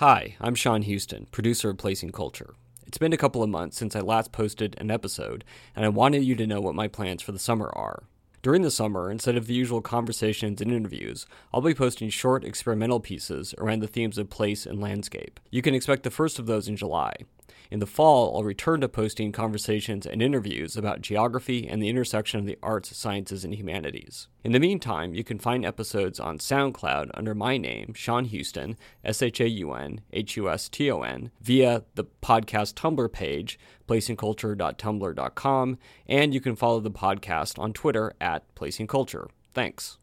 Hi, I'm Shaun Huston, producer of Placing Culture. It's been a couple of months since I last posted an episode, and I wanted you to know what my plans for the summer are. During the summer, instead of the usual conversations and interviews, I'll be posting short experimental pieces around the themes of place and landscape. You can expect the first of those in July. In the fall, I'll return to posting conversations and interviews about geography and the intersection of the arts, sciences, and humanities. In the meantime, you can find episodes on SoundCloud under my name, Shaun Huston, S H A U N H U S T O N, via the podcast Tumblr page, placingculture.tumblr.com, and you can follow the podcast on Twitter at placingculture. Thanks.